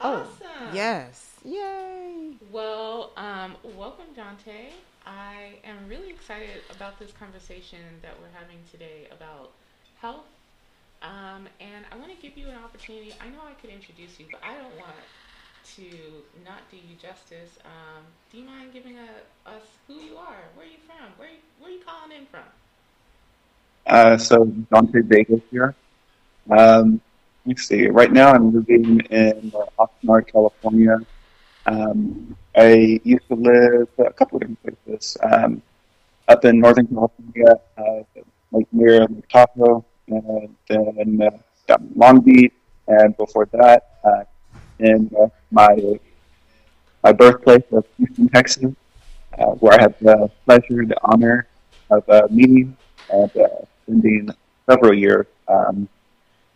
Oh, Awesome. yes. Yay. Well, um, welcome, Dante. I am really excited about this conversation that we're having today about health. Um, and I want to give you an opportunity. I know I could introduce you, but I don't want to not do you justice. Um, do you mind giving a, us who you are? Where are you from? Where you, where you calling in from? Uh, so Dante Vegas here. Um, let's see. Right now, I'm living in uh, Oxnard, California. Um, I used to live a couple of different places. Um, up in Northern California, uh, like near Lake Tahoe, and then uh, Long Beach, and before that, uh, in uh, my my birthplace of Houston, Texas, uh, where I had the pleasure, the honor of uh, meeting and spending several years um,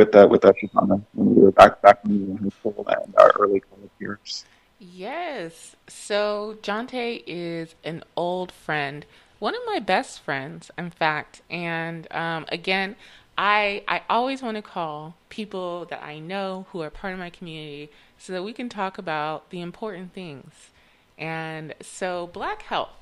with uh, with us Shoshana when we were back back in high school and our early college years. Yes. So Jonte is an old friend, one of my best friends, in fact. And um, again, I I always want to call people that I know who are part of my community so that we can talk about the important things. And so, Black health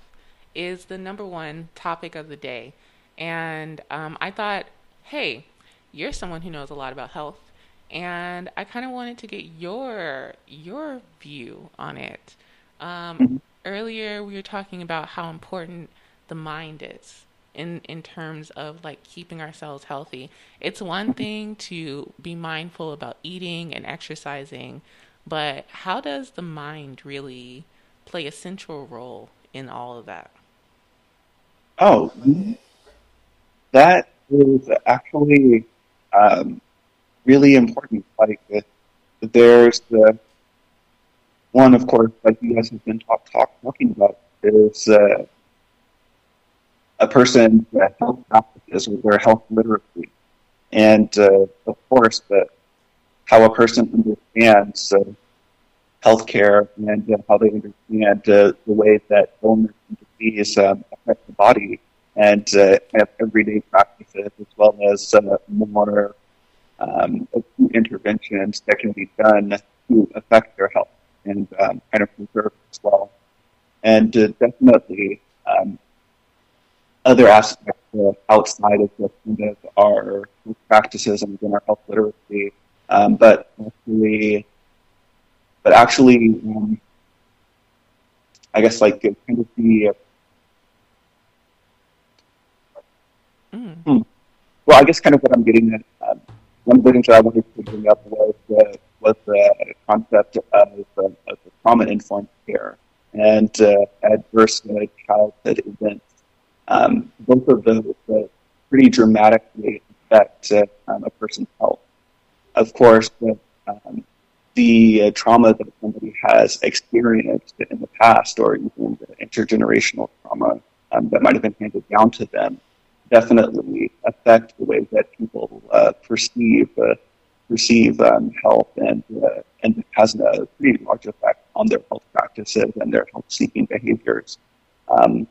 is the number one topic of the day. And um, I thought, hey, you're someone who knows a lot about health, and I kind of wanted to get your your view on it. Um, Mhm. earlier, we were talking about how important the mind is in in terms of like keeping ourselves healthy. It's one thing to be mindful about eating and exercising, but how does the mind really play a central role in all of that? Oh, that is actually um, really important. Like, uh, there's the one, of course, like you guys have been talk, talk, talking about, is uh, a person's uh, health practices or their health literacy. And, of course, how a person understands uh, healthcare and uh, how they understand uh, the way that illness and disease um, affect the body and uh, everyday practices as well as uh, more um, interventions that can be done to affect their health and um, kind of preserve as well. And uh, definitely um, other aspects uh, outside of just kind of our practices and within our health literacy, um, but actually, but actually, um, I guess like kind of the Mm. hmm, well, I guess kind of what I'm getting at. Um, one of the things that I wanted to bring up was uh, was the concept of, of trauma informed care and uh, adverse childhood events. Um, both of those uh, pretty dramatically affect uh, um, a person's health. Of course, the, um, the trauma that somebody has experienced in the past, or even the intergenerational trauma um, that might have been handed down to them, definitely affect the way that people uh, perceive uh, perceive um, health, and uh, and has a pretty large effect on their health practices and their health seeking behaviors. Um,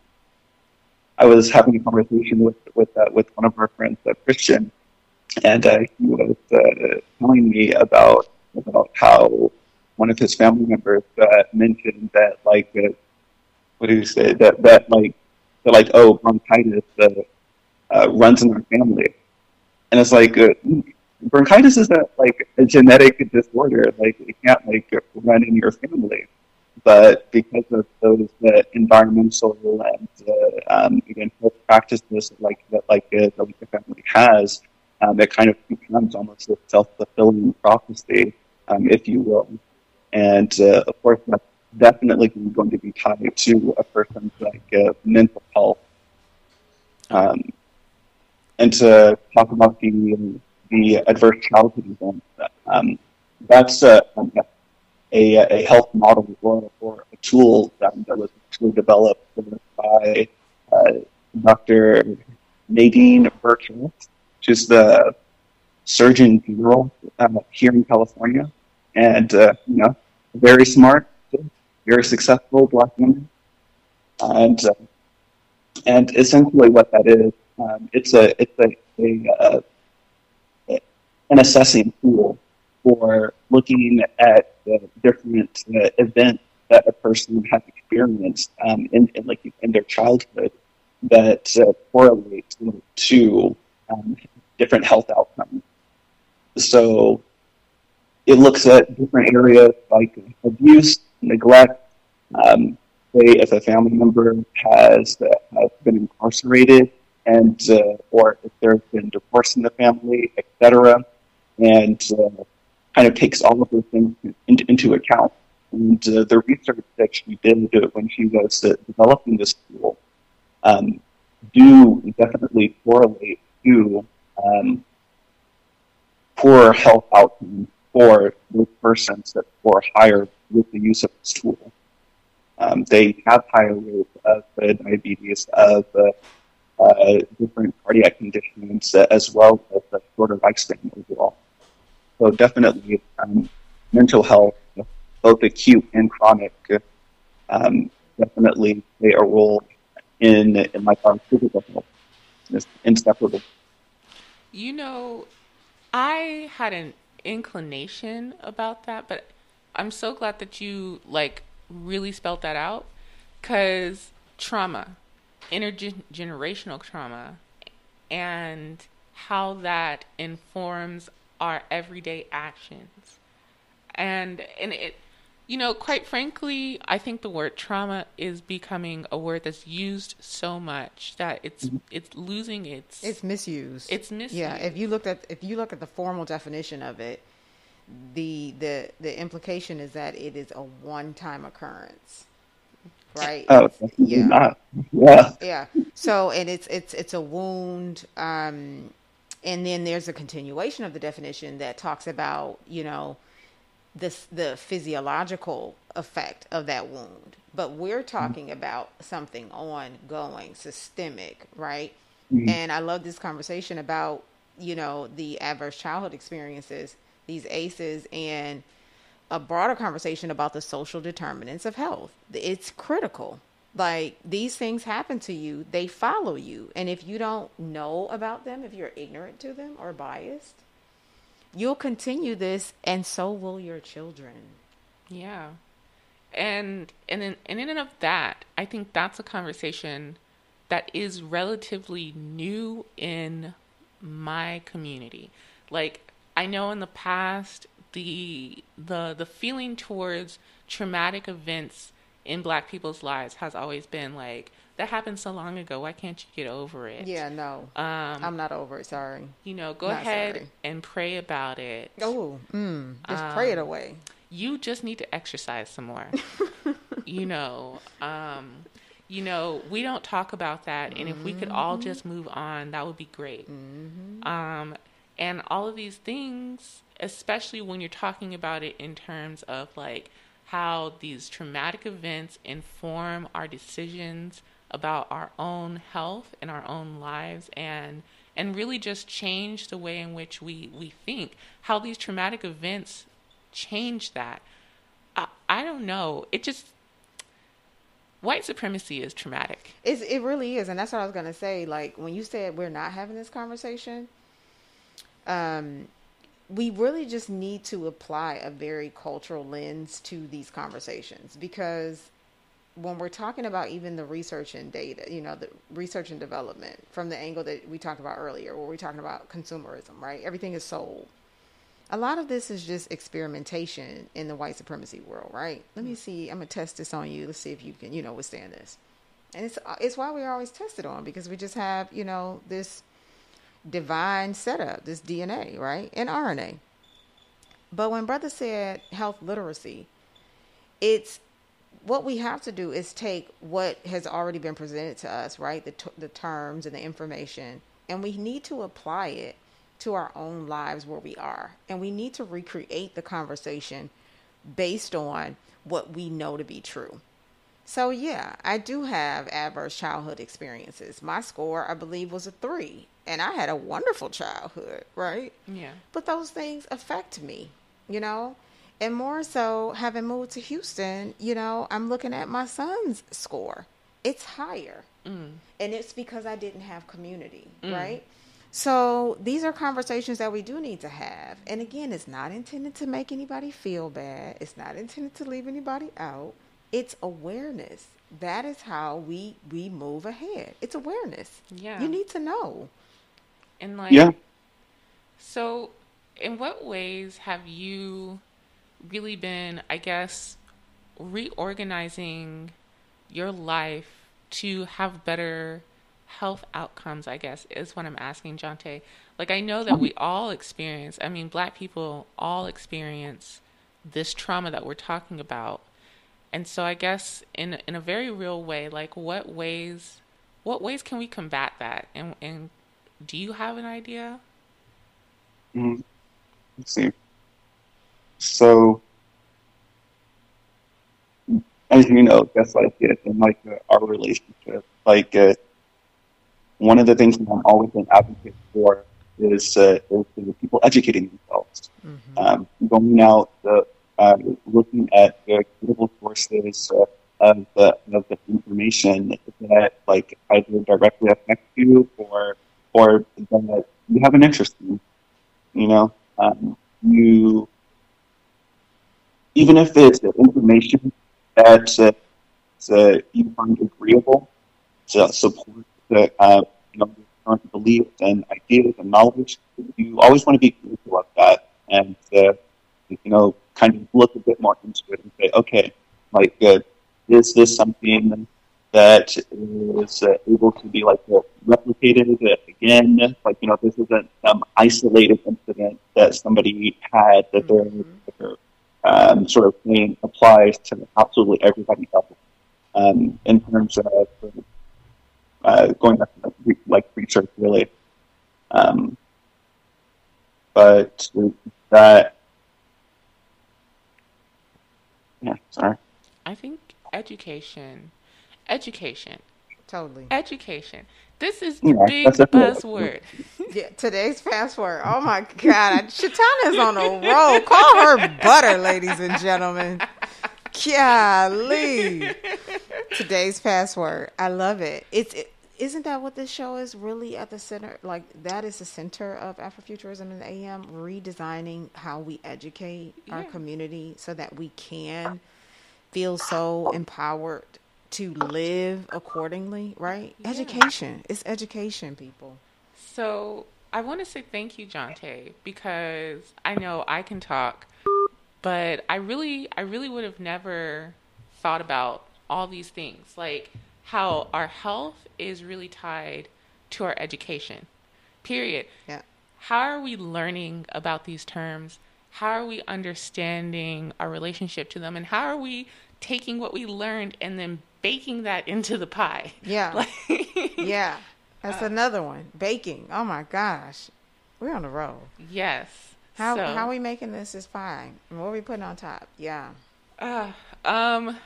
I was having a conversation with with uh, with one of our friends, uh, Christian, and uh, he was telling me about about how one of his family members mentioned that like what did he say that that like that like oh bronchitis uh, runs in our family, and it's like uh, bronchitis isn't like a genetic disorder. Like it can't like run in your family, but because of those uh, environmental and uh, um, again health practices like that like uh, the family has, um, it kind of becomes almost a self fulfilling prophecy, um, if you will, and uh, of course that's definitely going to be tied to a person's like uh, mental health. Um, and to talk about the the adverse childhood events, um, that's uh, a, a health model or, or a tool that, that was actually developed by uh, Dr. Nadine Burkett, she's the Surgeon General uh, here in California, and uh, you know, very smart, very successful black woman, and uh, and essentially what that is, um, it's a it's a, a, uh, an assessing tool for looking at the different uh, events that a person has experienced um, in, in, like in their childhood that uh, correlate to um, different health outcomes. So it looks at different areas like abuse, neglect. Um, say if a family member has, uh, has been incarcerated, and uh, or if there's been divorce in the family, etc., and uh, kind of takes all of those things into, into account. And uh, the research that she did when she was uh, developing this tool um, do definitely correlate to um, poor health outcomes for those persons that score higher with the use of this tool. Um, they have higher rates of uh, diabetes, of uh, different cardiac conditions, uh, as well as a shorter lifespan overall. So definitely, um, mental health, both acute and chronic, um, definitely play a role in in my physical health. It's inseparable. You know, I had an inclination about that, but I'm so glad that you like really spelled that out because trauma, intergenerational trauma, and how that informs our everyday actions. And and it you know, quite frankly, I think the word trauma is becoming a word that's used so much that it's mm-hmm. it's losing its it's misused. It's misused. Yeah, if you looked at if you look at the formal definition of it, the the the implication is that it is a one-time occurrence. Right? Oh, yeah. Yeah. Yeah. So, and it's it's it's a wound um and then there's a continuation of the definition that talks about, you know, this the physiological effect of that wound but we're mm-hmm. talking mm-hmm. about something ongoing systemic right mm-hmm. and i love this conversation about you know the adverse childhood experiences these aces and a broader conversation about the social determinants of health. It's critical. Like these things happen to you they follow you. And if you don't know about them if you're ignorant to them or biased you'll continue this and so will your children. Yeah. And and in, and in and of that i think that's a conversation that is relatively new in my community. Like i know in the past the the the feeling towards traumatic events in black people's lives has always been like that happened so long ago. Why can't you get over it? Yeah, no. Um, I'm not over it. Sorry. You know, go not ahead sorry. and pray about it. Oh, mm, just um, pray it away. You just need to exercise some more. you know, um, you know, we don't talk about that, and if we could all mm-hmm. just move on, that would be great. Mm-hmm. And all of these things, especially when you're talking about it in terms of like how these traumatic events inform our decisions about our own health and our own lives and and really just change the way in which we, we think. How these traumatic events change that. I, I don't know. It just white supremacy is traumatic. It's, it really is, and that's what I was gonna say. Like when you said we're not having this conversation, um, we really just need to apply a very cultural lens to these conversations because when we're talking about even the research and data, you know, the research and development from the angle that we talked about earlier, where we're talking about consumerism, right? Everything is sold. A lot of this is just experimentation in the white supremacy world, right? Let me see. I'm gonna test this on you. Let's see if you can, you know, withstand this. And it's it's why we're always tested on because we just have, you know, this divine setup, this DNA, right, and RNA. But when brother said health literacy, it's what we have to do is take what has already been presented to us, right? The, t- the terms and the information, and we need to apply it to our own lives where we are. And we need to recreate the conversation based on what we know to be true. So, yeah, I do have adverse childhood experiences. My score, I believe, was a three, and I had a wonderful childhood, right? Yeah. But those things affect me, you know? And more so, having moved to Houston, you know, I'm looking at my son's score. It's higher. Mm. And it's because I didn't have community, mm. right? So these are conversations that we do need to have. And again, it's not intended to make anybody feel bad. It's not intended to leave anybody out. It's awareness. That is how we we move ahead. It's awareness. Yeah. You need to know. And like, Yeah. so in what ways have you really been, I guess, reorganizing your life to have better health outcomes, I guess, is what I'm asking, Jonte. Like, I know that we all experience, I mean, black people all experience this trauma that we're talking about. And so I guess in in a very real way, like what ways what ways can we combat that? And and do you have an idea? Mhm. Let's see. So, as you know, just like it in like uh, our relationship. Like uh, one of the things that I'm always an advocate for is uh, is the people educating themselves, um, going out, uh, uh, looking at the credible sources uh, of the of the information that like either directly affects you or or that you have an interest in. You know, um, you even if it's the information that uh, you find agreeable to support the uh, you know current beliefs and ideas and knowledge, you always want to be critical of that and uh, you know kind of look a bit more into it and say, okay, like uh, is this something that is uh, able to be like uh, replicated again? Like you know, this isn't some isolated incident that somebody had that they're um, sort of thing applies to absolutely everybody else. Um, in terms of uh, going back to like, re- like research, really. Um, but that, yeah, sorry. I think education, education, Totally. education. This is Yeah, big buzzword. Yeah, today's password. Oh my God. Shatana's on a roll. Call her butter, ladies and gentlemen. Golly. Today's password. I love it. It's it, isn't that what this show is really at the center? Like that is the center of Afrofuturism in the AM, redesigning how we educate our community so that we can feel so empowered to live accordingly, right? Yeah. Education. It's education, people. So I want to say thank you, Jonte, because I know I can talk, but I really, I really would have never thought about all these things, like how our health is really tied to our education. Period. Yeah. How are we learning about these terms? How are we understanding our relationship to them? And how are we taking what we learned and then baking that into the pie? Yeah. Like, Yeah, that's another one. Baking. Oh my gosh, we're on the road. yes. How So- how we making this is fine. And What are we putting on top? Yeah. Uh, um,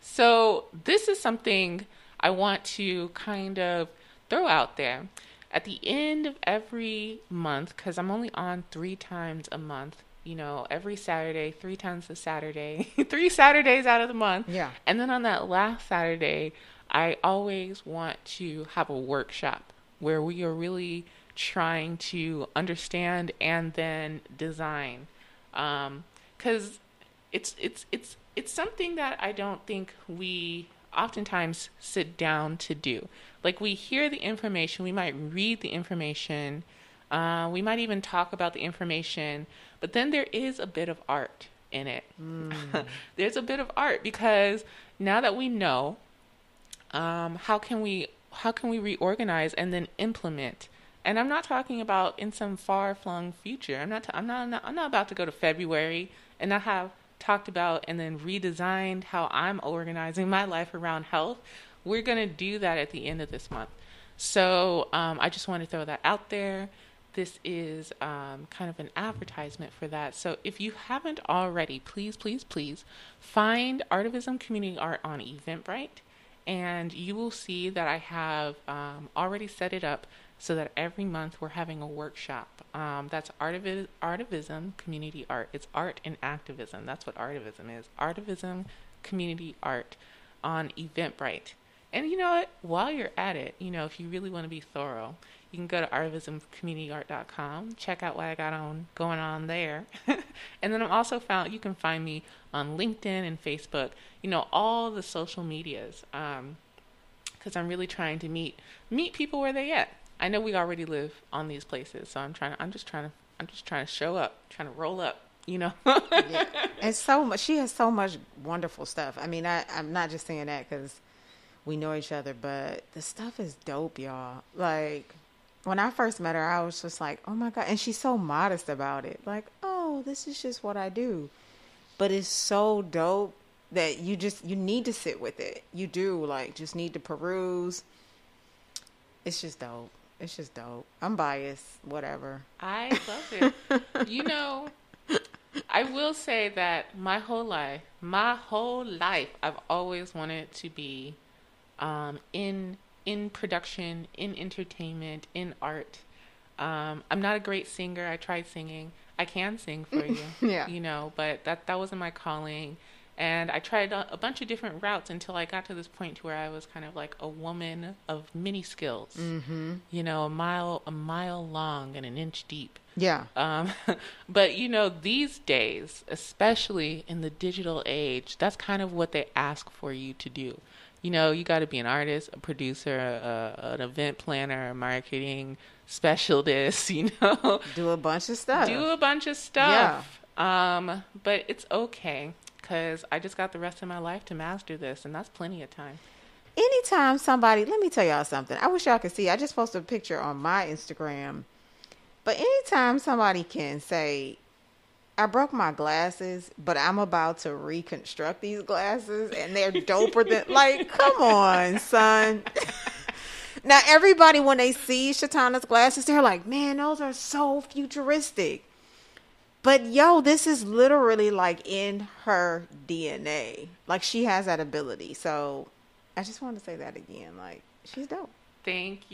so this is something I want to kind of throw out there. At the end of every month, because I'm only on three times a month, you know, every Saturday, three times a Saturday, three Saturdays out of the month. Yeah. And then on that last Saturday, I always want to have a workshop where we are really trying to understand and then design. Um, because it's it's it's it's something that I don't think we oftentimes sit down to do. Like we hear the information, we might read the information, uh, we might even talk about the information, but then there is a bit of art in it. There's a bit of art because now that we know, um, how can we how can we reorganize and then implement? And I'm not talking about in some far flung future. I'm not. T- I'm not. I'm not. I'm not about to go to February and not have talked about and then redesigned how I'm organizing my life around health. We're gonna do that at the end of this month. So um, I just want to throw that out there. This is um, kind of an advertisement for that. So if you haven't already, please, please, please find Artivism Community Art on Eventbrite, and you will see that I have um, already set it up so that every month we're having a workshop. Um, that's Artivis- Artivism Community Art. It's art and activism. That's what Artivism is. Artivism Community Art on Eventbrite. And you know what? While you're at it, you know, if you really want to be thorough, you can go to artivismcommunityart.com, check out what I got on going on there. and then I'm also found you can find me on LinkedIn and Facebook, you know, all the social medias. Um, because I'm really trying to meet meet people where they at. I know we already live on these places, so I'm trying to I'm just trying to I'm just trying to show up, trying to roll up, you know. yeah. And so much she has so much wonderful stuff. I mean, I I'm not just saying that cuz we know each other, but the stuff is dope, y'all. Like when I first met her, I was just like, "Oh my god!" And she's so modest about it. Like, "Oh, this is just what I do," but it's so dope that you just you need to sit with it. You do like just need to peruse. It's just dope. It's just dope. I'm biased. Whatever. I love it. you know, I will say that my whole life, my whole life, I've always wanted to be um, in in production, in entertainment, in art. Um, I'm not a great singer. I tried singing. I can sing for you. yeah. You know, but that that wasn't my calling. And I tried a, a, bunch of different routes until I got to this point to where I was kind of like a woman of many skills. Mm-hmm. You know, a mile a mile long and an inch deep. Yeah. Um, but you know, these days, especially in the digital age, that's kind of what they ask for you to do you know, you got to be an artist, a producer, a, an event planner, a marketing specialist, you know. Do a bunch of stuff. Do a bunch of stuff. Yeah. Um, but it's okay because I just got the rest of my life to master this, and that's plenty of time. Anytime somebody, let me tell y'all something. I wish y'all could see. I just posted a picture on my Instagram. But anytime somebody can say, I broke my glasses, but I'm about to reconstruct these glasses and they're doper than like, come on, son. now everybody when they see Shatana's glasses, they're like, man, those are so futuristic. But yo, this is literally like in her DNA. Like she has that ability. So I just wanted to say that again. Like she's dope. Thank